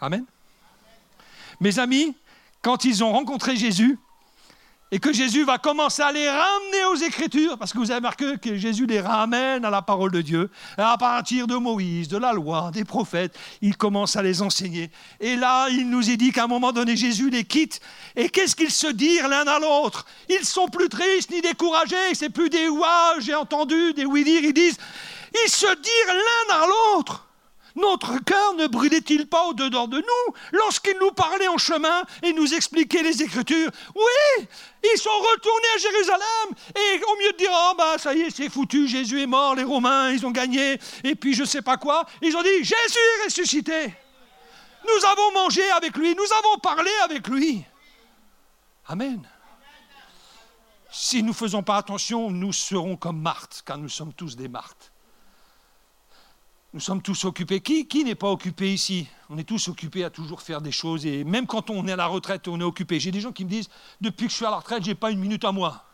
Amen. Mes amis, quand ils ont rencontré Jésus, et que Jésus va commencer à les ramener aux Écritures, parce que vous avez marqué que Jésus les ramène à la parole de Dieu, à partir de Moïse, de la loi, des prophètes, il commence à les enseigner. Et là, il nous est dit qu'à un moment donné, Jésus les quitte. Et qu'est-ce qu'ils se dirent l'un à l'autre? Ils sont plus tristes ni découragés, c'est plus des ouah, j'ai entendu, des oui dire, ils disent, ils se dirent l'un à l'autre. Notre cœur ne brûlait-il pas au-dedans de nous lorsqu'il nous parlait en chemin et nous expliquait les Écritures? Oui, ils sont retournés à Jérusalem et au mieux de dire Oh, bah ça y est, c'est foutu, Jésus est mort, les Romains, ils ont gagné, et puis je ne sais pas quoi, ils ont dit Jésus est ressuscité. Nous avons mangé avec lui, nous avons parlé avec lui. Amen. Si nous ne faisons pas attention, nous serons comme Marthe, car nous sommes tous des Marthes. Nous sommes tous occupés. Qui, qui n'est pas occupé ici? On est tous occupés à toujours faire des choses. Et même quand on est à la retraite, on est occupé. J'ai des gens qui me disent, depuis que je suis à la retraite, je n'ai pas une minute à moi.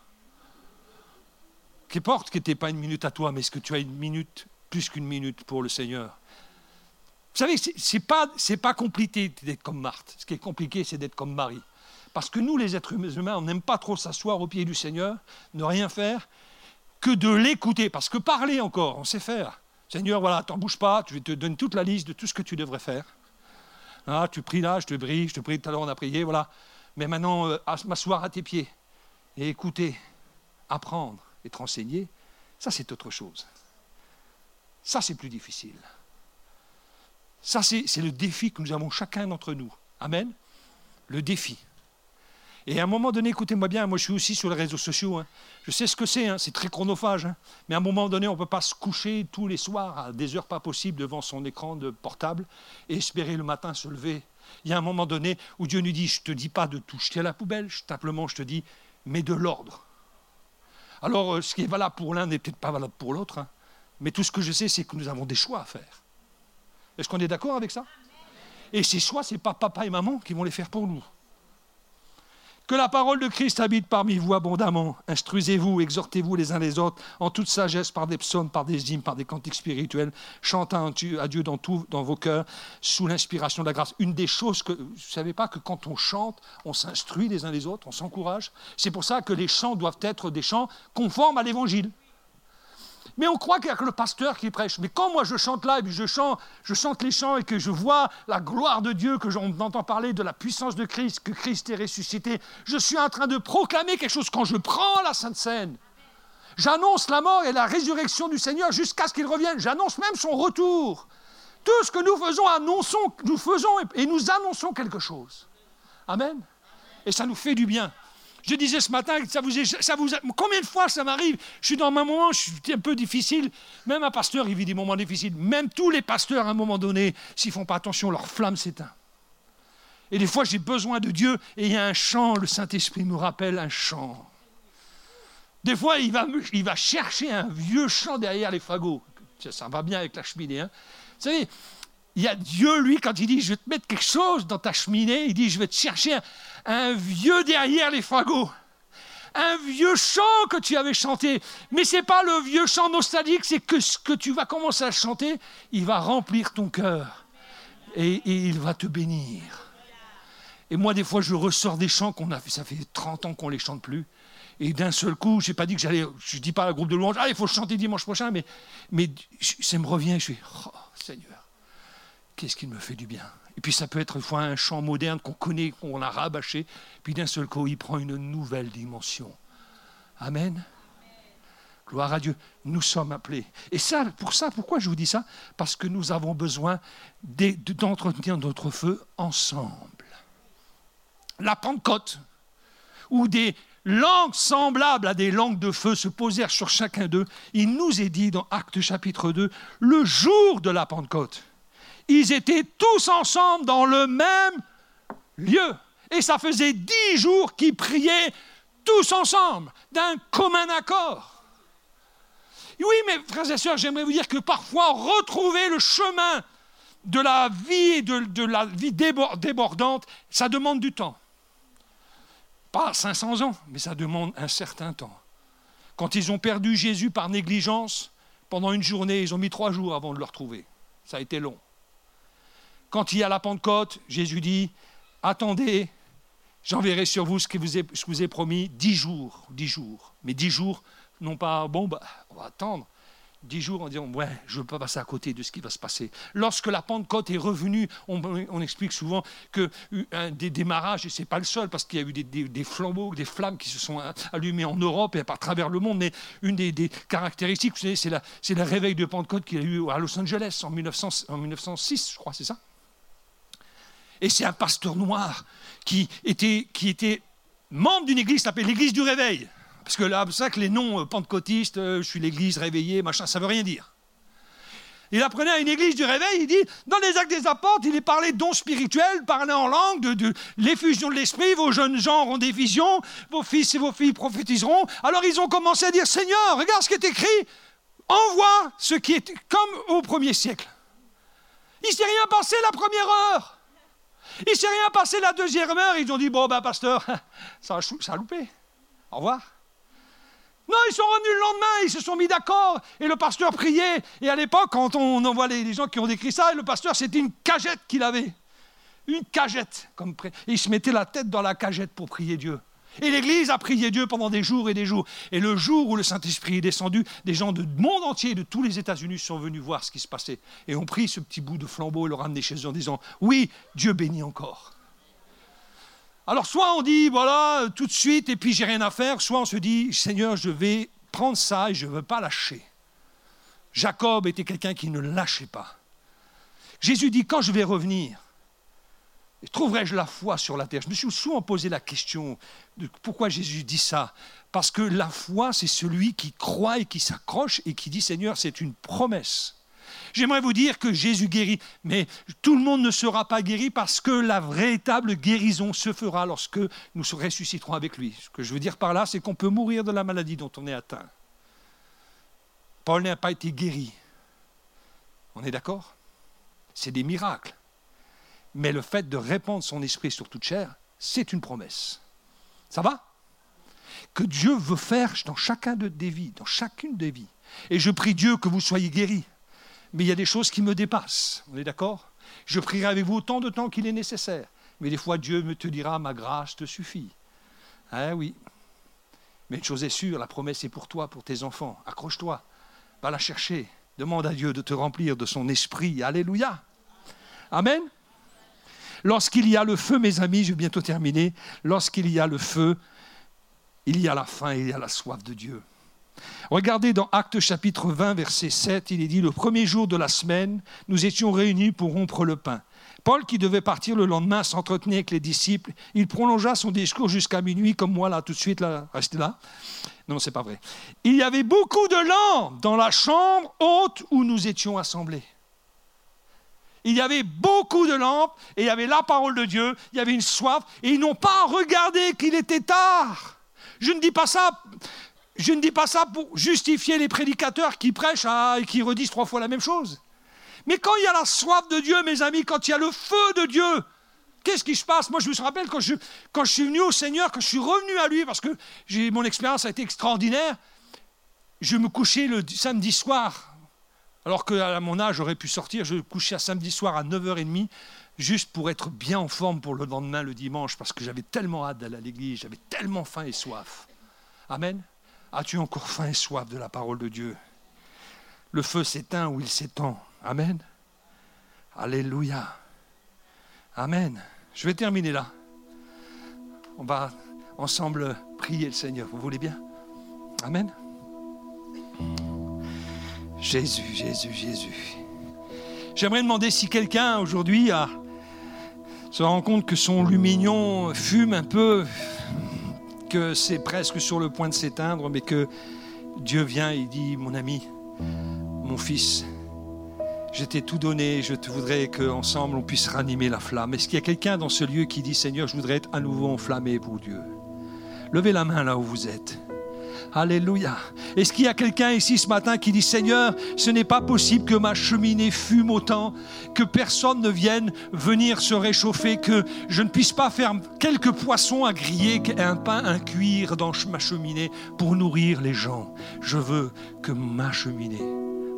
Qu'importe que tu n'aies pas une minute à toi, mais est-ce que tu as une minute, plus qu'une minute pour le Seigneur? Vous savez, ce n'est pas, pas compliqué d'être comme Marthe. Ce qui est compliqué, c'est d'être comme Marie. Parce que nous, les êtres humains, on n'aime pas trop s'asseoir au pied du Seigneur, ne rien faire, que de l'écouter. Parce que parler encore, on sait faire. Seigneur, voilà, t'en bouge pas, je te donne toute la liste de tout ce que tu devrais faire. Ah, tu pries là, je te prie, je te prie, tout à l'heure on a prié, voilà. Mais maintenant, euh, m'asseoir à tes pieds et écouter, apprendre et te renseigner, ça c'est autre chose. Ça c'est plus difficile. Ça c'est le défi que nous avons chacun d'entre nous Amen. Le défi. Et à un moment donné, écoutez-moi bien, moi je suis aussi sur les réseaux sociaux. Hein. Je sais ce que c'est, hein, c'est très chronophage. Hein. Mais à un moment donné, on ne peut pas se coucher tous les soirs à des heures pas possibles devant son écran de portable et espérer le matin se lever. Il y a un moment donné où Dieu nous dit, je ne te dis pas de tout jeter à la poubelle, simplement je te dis, mets de l'ordre. Alors euh, ce qui est valable pour l'un n'est peut-être pas valable pour l'autre. Mais tout ce que je sais, c'est que nous avons des choix à faire. Est-ce qu'on est d'accord avec ça? Et ces choix, ce n'est pas papa et maman qui vont les faire pour nous. Que la parole de Christ habite parmi vous abondamment. Instruisez-vous, exhortez-vous les uns les autres en toute sagesse par des psaumes, par des hymnes, par des cantiques spirituels, chantant à Dieu dans, dans vos cœurs sous l'inspiration de la grâce. Une des choses que vous ne savez pas que quand on chante, on s'instruit les uns les autres, on s'encourage. C'est pour ça que les chants doivent être des chants conformes à l'évangile. Mais on croit qu'il n'y a que le pasteur qui prêche. Mais quand moi je chante là, et puis je chante, les chants et que je vois la gloire de Dieu, que j'entends entend parler de la puissance de Christ, que Christ est ressuscité, je suis en train de proclamer quelque chose quand je prends la Sainte Seine. J'annonce la mort et la résurrection du Seigneur jusqu'à ce qu'il revienne. J'annonce même son retour. Tout ce que nous faisons, annonçons, nous faisons et nous annonçons quelque chose. Amen. Et ça nous fait du bien. Je disais ce matin, ça vous, ça combien de fois ça m'arrive? Je suis dans un moment, je suis un peu difficile. Même un pasteur, il vit des moments difficiles. Même tous les pasteurs, à un moment donné, s'ils ne font pas attention, leur flamme s'éteint. Et des fois, j'ai besoin de Dieu et il y a un chant, le Saint-Esprit me rappelle un chant. Des fois, il va, il va chercher un vieux chant derrière les fagots. Ça, va bien avec la cheminée. Hein. Vous savez, il y a Dieu, lui, quand il dit, je vais te mettre quelque chose dans ta cheminée, il dit, je vais te chercher un, vieux derrière les fagots. Un vieux chant que tu avais chanté. Mais ce n'est pas le vieux chant nostalgique, c'est que ce que tu vas commencer à chanter, il va remplir ton cœur. Et, il va te bénir. Et moi, des fois, je ressors des chants qu'on a fait, ça fait 30 ans qu'on ne les chante plus. Et d'un seul coup, je n'ai pas dit que j'allais, je ne dis pas à la groupe de louange, ah, il faut chanter dimanche prochain, mais, mais ça me revient, je suis, oh, Seigneur qu'est-ce qui me fait du bien Et puis ça peut être une fois un chant moderne qu'on connaît, qu'on a rabâché, puis d'un seul coup, il prend une nouvelle dimension. Amen. Gloire à Dieu, nous sommes appelés. Et ça, pour ça, pourquoi je vous dis ça? Parce que nous avons besoin d'entretenir notre feu ensemble. La Pentecôte, où des langues semblables à des langues de feu se posèrent sur chacun d'eux, il nous est dit dans Actes chapitre 2, le jour de la Pentecôte ils étaient tous ensemble dans le même lieu. Et ça faisait dix jours qu'ils priaient tous ensemble, d'un commun accord. Oui, mais frères et sœurs, j'aimerais vous dire que parfois, retrouver le chemin de la vie, de, de la vie débordante, ça demande du temps. Pas 500 ans, mais ça demande un certain temps. Quand ils ont perdu Jésus par négligence, pendant une journée, ils ont mis trois jours avant de le retrouver. Ça a été long. Quand il y a la Pentecôte, Jésus dit, attendez, j'enverrai sur vous ce que je vous ai promis, dix jours, dix jours. Mais dix jours, non pas, bon, bah, on va attendre. Dix jours en disant, ouais, je ne veux pas passer à côté de ce qui va se passer. Lorsque la Pentecôte est revenue, on, explique souvent que un des démarrages, et ce n'est pas le seul, parce qu'il y a eu des, flambeaux, des flammes qui se sont allumées en Europe et à travers le monde, mais une des, caractéristiques, c'est le réveil de Pentecôte qu'il y a eu à Los Angeles en, 1900, en 1906, je crois, c'est ça? Et c'est un pasteur noir qui était, membre d'une église appelée l'église du réveil. Parce que là, ça que les noms euh, pentecôtistes, euh, je suis l'église réveillée, machin, ça veut rien dire. Il apprenait à une église du réveil, il dit, dans les actes des apôtres, il est parlé de dons spirituels, parlé en langue, de, de l'effusion de l'esprit, vos jeunes gens auront des visions, vos fils et vos filles prophétiseront. Alors ils ont commencé à dire, Seigneur, regarde ce qui est écrit, envoie ce qui est comme au premier siècle. Il ne s'est rien passé la première heure. Il ne s'est rien passé la deuxième heure. Ils ont dit Bon, ben, pasteur, ça a, loupé. Au revoir. Non, ils sont revenus le lendemain, ils se sont mis d'accord. Et le pasteur priait. Et à l'époque, quand on envoie les, gens qui ont décrit ça, le pasteur, c'était une cagette qu'il avait. Une cagette. Comme, et il se mettait la tête dans la cagette pour prier Dieu. Et l'Église a prié Dieu pendant des jours et des jours. Et le jour où le Saint-Esprit est descendu, des gens du monde entier, de tous les États-Unis, sont venus voir ce qui se passait. Et ont pris ce petit bout de flambeau et l'ont ramené chez eux en disant Oui, Dieu bénit encore. Alors, soit on dit Voilà, tout de suite, et puis j'ai rien à faire, soit on se dit Seigneur, je vais prendre ça et je ne veux pas lâcher. Jacob était quelqu'un qui ne lâchait pas. Jésus dit Quand je vais revenir, Trouverai-je la foi sur la terre? Je me suis souvent posé la question pourquoi Jésus dit ça. Parce que la foi, c'est celui qui croit et qui s'accroche et qui dit Seigneur, c'est une promesse. J'aimerais vous dire que Jésus guérit, mais tout le monde ne sera pas guéri parce que la véritable guérison se fera lorsque nous ressusciterons avec lui. Ce que je veux dire par là, c'est qu'on peut mourir de la maladie dont on est atteint. Paul n'a pas été guéri. On est d'accord? C'est des miracles. Mais le fait de répandre son esprit sur toute chair, c'est une promesse. Ça va? Que Dieu veut faire dans chacun de des vies, dans chacune des vies. Et je prie Dieu que vous soyez guéris. Mais il y a des choses qui me dépassent. On est d'accord? Je prierai avec vous autant de temps qu'il est nécessaire. Mais des fois, Dieu me te dira, ma grâce te suffit. Ah oui. Mais une chose est sûre, la promesse est pour toi, pour tes enfants. Accroche-toi. Va la chercher. Demande à Dieu de te remplir de son esprit. Alléluia. Amen. Lorsqu'il y a le feu, mes amis, je vais bientôt terminer, lorsqu'il y a le feu, il y a la faim, il y a la soif de Dieu. Regardez dans Actes chapitre 20, verset 7, il est dit, le premier jour de la semaine, nous étions réunis pour rompre le pain. Paul, qui devait partir le lendemain, s'entretenait avec les disciples. Il prolongea son discours jusqu'à minuit, comme moi, là, tout de suite, là, restez là. Non, c'est pas vrai. Il y avait beaucoup de lampes dans la chambre haute où nous étions assemblés. Il y avait beaucoup de lampes et il y avait la parole de Dieu, il y avait une soif et ils n'ont pas regardé qu'il était tard. Je ne dis pas ça, je ne dis pas ça pour justifier les prédicateurs qui prêchent et qui redisent trois fois la même chose. Mais quand il y a la soif de Dieu, mes amis, quand il y a le feu de Dieu, qu'est-ce qui se passe? Moi, je me rappelle quand je, quand je suis venu au Seigneur, quand je suis revenu à lui, parce que mon expérience a été extraordinaire, je me couchais le samedi soir alors qu'à mon âge, j'aurais pu sortir, je couchais à samedi soir à 9h30, juste pour être bien en forme pour le lendemain, le dimanche, parce que j'avais tellement hâte d'aller à l'église, j'avais tellement faim et soif. Amen. As-tu encore faim et soif de la parole de Dieu? Le feu s'éteint ou il s'étend. Amen. Alléluia. Amen. Je vais terminer là. On va ensemble prier le Seigneur. Vous voulez bien? Amen. Jésus, Jésus, Jésus. J'aimerais demander si quelqu'un aujourd'hui se rend compte que son lumignon fume un peu, que c'est presque sur le point de s'éteindre, mais que Dieu vient et dit, mon ami, mon fils, je t'ai tout donné, je te voudrais qu'ensemble on puisse ranimer la flamme. Est-ce qu'il y a quelqu'un dans ce lieu qui dit, Seigneur, je voudrais être à nouveau enflammé pour Dieu? Levez la main là où vous êtes. Alléluia. Est-ce qu'il y a quelqu'un ici ce matin qui dit, Seigneur, ce n'est pas possible que ma cheminée fume autant, que personne ne vienne venir se réchauffer, que je ne puisse pas faire quelques poissons à griller, un pain, un cuire dans ma cheminée pour nourrir les gens. Je veux que ma cheminée,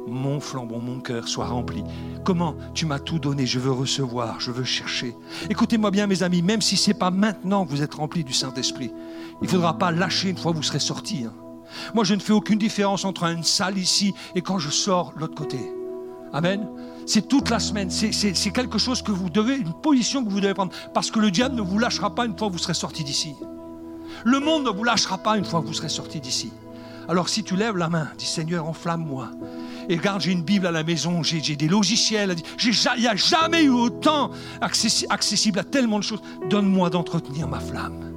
mon flambeau, mon cœur soit rempli. Comment Tu m'as tout donné, je veux recevoir, je veux chercher. Écoutez-moi bien mes amis, même si ce n'est pas maintenant que vous êtes remplis du Saint-Esprit, il ne faudra pas lâcher une fois que vous serez sortis. Hein. Moi, je ne fais aucune différence entre une salle ici et quand je sors l'autre côté. Amen. C'est toute la semaine. C'est quelque chose que vous devez, une position que vous devez prendre. Parce que le diable ne vous lâchera pas une fois que vous serez sorti d'ici. Le monde ne vous lâchera pas une fois que vous serez sorti d'ici. Alors si tu lèves la main, dis Seigneur, enflamme-moi. Et regarde, j'ai une Bible à la maison, j'ai des logiciels. Il n'y a jamais eu autant accessible à tellement de choses. Donne-moi d'entretenir ma flamme.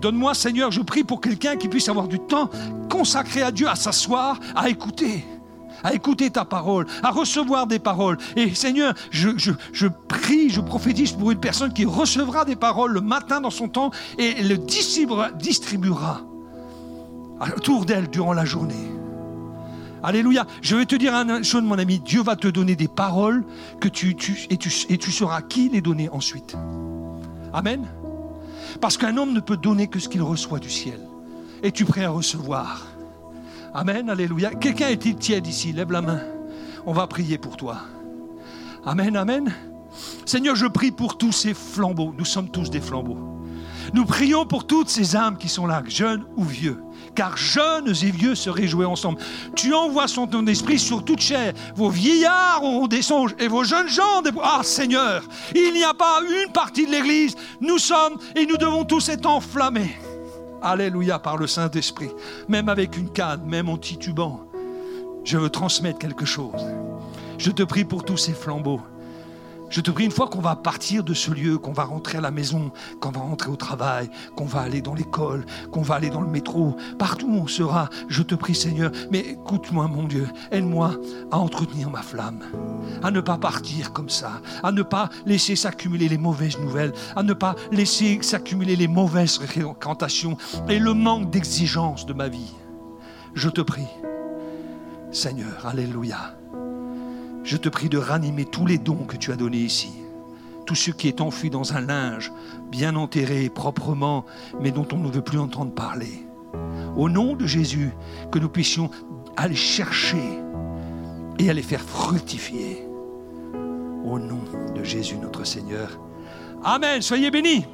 Donne-moi, Seigneur, je prie pour quelqu'un qui puisse avoir du temps consacré à Dieu, à s'asseoir, à écouter à écouter ta parole, à recevoir des paroles. Et Seigneur, je, je, prie, je prophétise pour une personne qui recevra des paroles le matin dans son temps et le distribuera autour d'elle durant la journée. Alléluia. Je vais te dire une chose, mon ami. Dieu va te donner des paroles que tu, et, tu, et tu sauras qui les donner ensuite. Amen. Parce qu'un homme ne peut donner que ce qu'il reçoit du ciel. Es-tu prêt à recevoir? Amen, alléluia. Quelqu'un est-il tiède ici? Lève la main. On va prier pour toi. Amen, amen. Seigneur, je prie pour tous ces flambeaux. Nous sommes tous des flambeaux. Nous prions pour toutes ces âmes qui sont là, jeunes ou vieux car jeunes et vieux se réjouissent ensemble. Tu envoies son ton esprit sur toute chair. Vos vieillards auront des songes et vos jeunes gens des... Ah Seigneur, il n'y a pas une partie de l'Église. Nous sommes et nous devons tous être enflammés. Alléluia par le Saint-Esprit. Même avec une canne, même en titubant. Je veux transmettre quelque chose. Je te prie pour tous ces flambeaux. Je te prie une fois qu'on va partir de ce lieu, qu'on va rentrer à la maison, qu'on va rentrer au travail, qu'on va aller dans l'école, qu'on va aller dans le métro, partout où on sera, je te prie Seigneur, mais écoute-moi mon Dieu, aide-moi à entretenir ma flamme, à ne pas partir comme ça, à ne pas laisser s'accumuler les mauvaises nouvelles, à ne pas laisser s'accumuler les mauvaises fréquentations et le manque d'exigence de ma vie. Je te prie, Seigneur, Alléluia. Je te prie de ranimer tous les dons que tu as donnés ici. Tout ce qui est enfui dans un linge, bien enterré, proprement, mais dont on ne veut plus entendre parler. Au nom de Jésus, que nous puissions aller chercher et aller faire fructifier. Au nom de Jésus notre Seigneur. Amen. Soyez bénis.